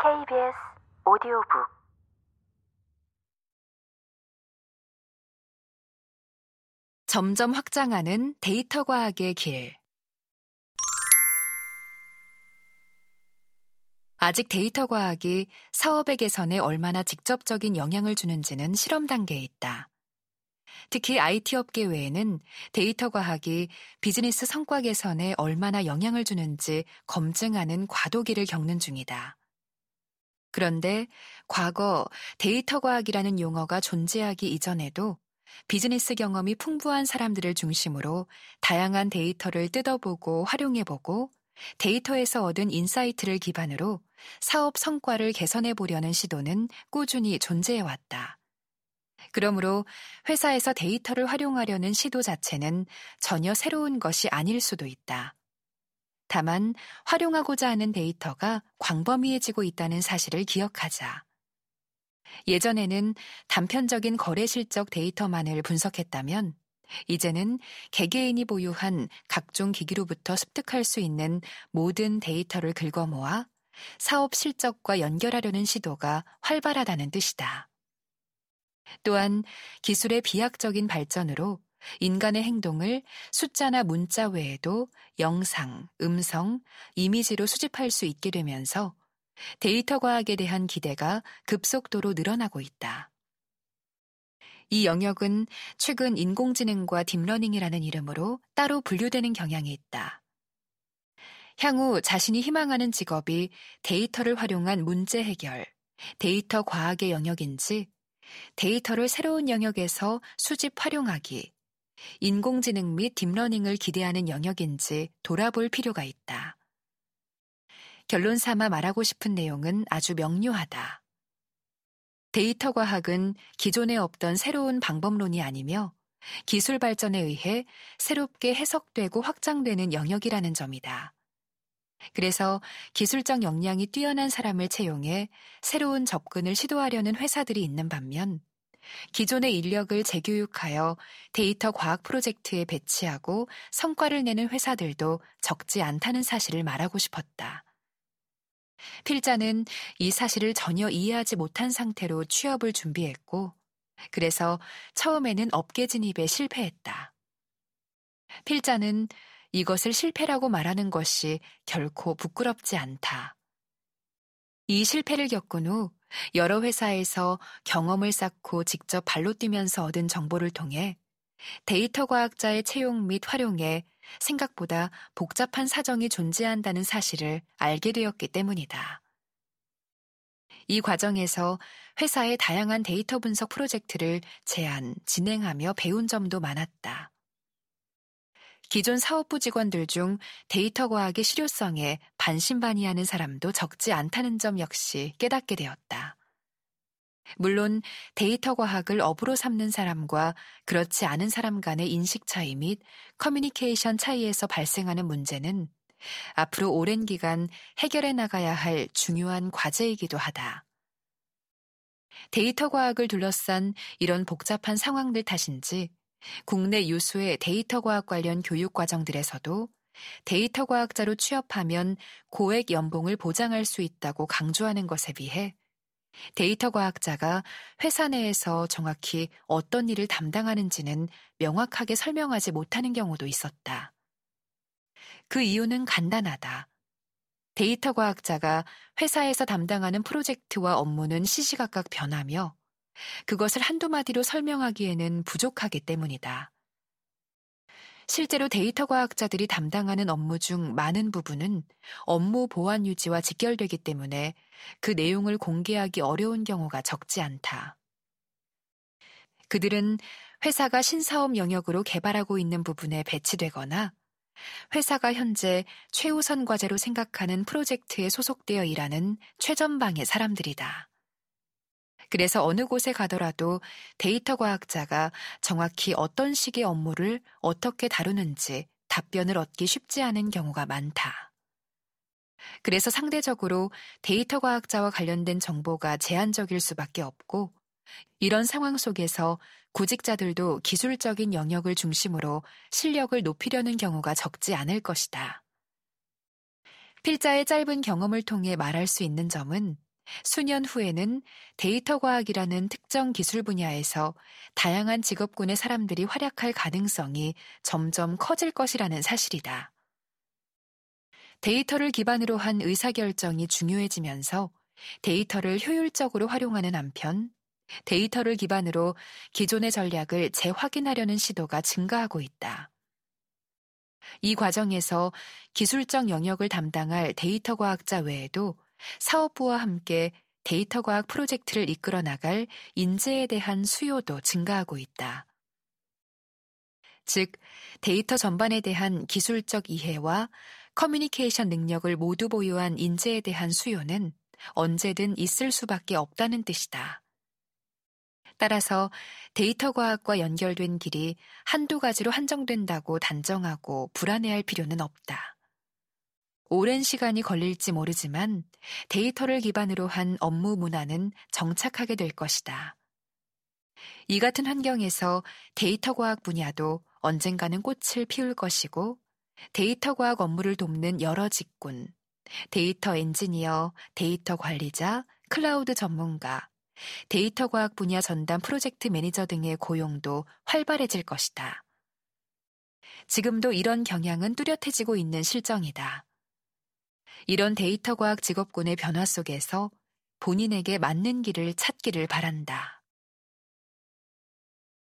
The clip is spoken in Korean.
KBS 오디오북 점점 확장하는 데이터 과학의 길. 아직 데이터 과학이 사업의 개선에 얼마나 직접적인 영향을 주는지는 실험 단계에 있다. 특히 IT 업계 외에는 데이터 과학이 비즈니스 성과 개선에 얼마나 영향을 주는지 검증하는 과도기를 겪는 중이다. 그런데 과거 데이터 과학이라는 용어가 존재하기 이전에도 비즈니스 경험이 풍부한 사람들을 중심으로 다양한 데이터를 뜯어보고 활용해보고 데이터에서 얻은 인사이트를 기반으로 사업 성과를 개선해 보려는 시도는 꾸준히 존재해왔다. 그러므로 회사에서 데이터를 활용하려는 시도 자체는 전혀 새로운 것이 아닐 수도 있다. 다만 활용하고자 하는 데이터가 광범위해지고 있다는 사실을 기억하자. 예전에는 단편적인 거래 실적 데이터만을 분석했다면 이제는 개개인이 보유한 각종 기기로부터 습득할 수 있는 모든 데이터를 긁어 모아 사업 실적과 연결하려는 시도가 활발하다는 뜻이다. 또한 기술의 비약적인 발전으로 인간의 행동을 숫자나 문자 외에도 영상, 음성, 이미지로 수집할 수 있게 되면서 데이터 과학에 대한 기대가 급속도로 늘어나고 있다. 이 영역은 최근 인공지능과 딥러닝이라는 이름으로 따로 분류되는 경향이 있다. 향후 자신이 희망하는 직업이 데이터를 활용한 문제 해결, 데이터 과학의 영역인지, 데이터를 새로운 영역에서 수집 활용하기, 인공지능 및 딥러닝을 기대하는 영역인지 돌아볼 필요가 있다. 결론 삼아 말하고 싶은 내용은 아주 명료하다. 데이터 과학은 기존에 없던 새로운 방법론이 아니며 기술 발전에 의해 새롭게 해석되고 확장되는 영역이라는 점이다. 그래서 기술적 역량이 뛰어난 사람을 채용해 새로운 접근을 시도하려는 회사들이 있는 반면 기존의 인력을 재교육하여 데이터 과학 프로젝트에 배치하고 성과를 내는 회사들도 적지 않다는 사실을 말하고 싶었다. 필자는 이 사실을 전혀 이해하지 못한 상태로 취업을 준비했고, 그래서 처음에는 업계 진입에 실패했다. 필자는 이것을 실패라고 말하는 것이 결코 부끄럽지 않다. 이 실패를 겪은 후 여러 회사에서 경험을 쌓고 직접 발로 뛰면서 얻은 정보를 통해 데이터 과학자의 채용 및 활용에 생각보다 복잡한 사정이 존재한다는 사실을 알게 되었기 때문이다. 이 과정에서 회사의 다양한 데이터 분석 프로젝트를 제안, 진행하며 배운 점도 많았다. 기존 사업부 직원들 중 데이터 과학의 실효성에 반신반의하는 사람도 적지 않다는 점 역시 깨닫게 되었다. 물론 데이터 과학을 업으로 삼는 사람과 그렇지 않은 사람 간의 인식 차이 및 커뮤니케이션 차이에서 발생하는 문제는 앞으로 오랜 기간 해결해 나가야 할 중요한 과제이기도 하다. 데이터 과학을 둘러싼 이런 복잡한 상황들 탓인지 국내 유수의 데이터 과학 관련 교육 과정들에서도 데이터 과학자로 취업하면 고액 연봉을 보장할 수 있다고 강조하는 것에 비해 데이터 과학자가 회사 내에서 정확히 어떤 일을 담당하는지는 명확하게 설명하지 못하는 경우도 있었다. 그 이유는 간단하다. 데이터 과학자가 회사에서 담당하는 프로젝트와 업무는 시시각각 변하며 그것을 한두 마디로 설명하기에는 부족하기 때문이다. 실제로 데이터 과학자들이 담당하는 업무 중 많은 부분은 업무 보안 유지와 직결되기 때문에 그 내용을 공개하기 어려운 경우가 적지 않다. 그들은 회사가 신사업 영역으로 개발하고 있는 부분에 배치되거나 회사가 현재 최우선 과제로 생각하는 프로젝트에 소속되어 일하는 최전방의 사람들이다. 그래서 어느 곳에 가더라도 데이터 과학자가 정확히 어떤 식의 업무를 어떻게 다루는지 답변을 얻기 쉽지 않은 경우가 많다. 그래서 상대적으로 데이터 과학자와 관련된 정보가 제한적일 수밖에 없고, 이런 상황 속에서 구직자들도 기술적인 영역을 중심으로 실력을 높이려는 경우가 적지 않을 것이다. 필자의 짧은 경험을 통해 말할 수 있는 점은 수년 후에는 데이터 과학이라는 특정 기술 분야에서 다양한 직업군의 사람들이 활약할 가능성이 점점 커질 것이라는 사실이다. 데이터를 기반으로 한 의사결정이 중요해지면서 데이터를 효율적으로 활용하는 한편 데이터를 기반으로 기존의 전략을 재확인하려는 시도가 증가하고 있다. 이 과정에서 기술적 영역을 담당할 데이터 과학자 외에도 사업부와 함께 데이터 과학 프로젝트를 이끌어 나갈 인재에 대한 수요도 증가하고 있다. 즉, 데이터 전반에 대한 기술적 이해와 커뮤니케이션 능력을 모두 보유한 인재에 대한 수요는 언제든 있을 수밖에 없다는 뜻이다. 따라서 데이터 과학과 연결된 길이 한두 가지로 한정된다고 단정하고 불안해할 필요는 없다. 오랜 시간이 걸릴지 모르지만 데이터를 기반으로 한 업무 문화는 정착하게 될 것이다. 이 같은 환경에서 데이터 과학 분야도 언젠가는 꽃을 피울 것이고 데이터 과학 업무를 돕는 여러 직군, 데이터 엔지니어, 데이터 관리자, 클라우드 전문가, 데이터 과학 분야 전담 프로젝트 매니저 등의 고용도 활발해질 것이다. 지금도 이런 경향은 뚜렷해지고 있는 실정이다. 이런 데이터 과학 직업군의 변화 속에서 본인에게 맞는 길을 찾기를 바란다.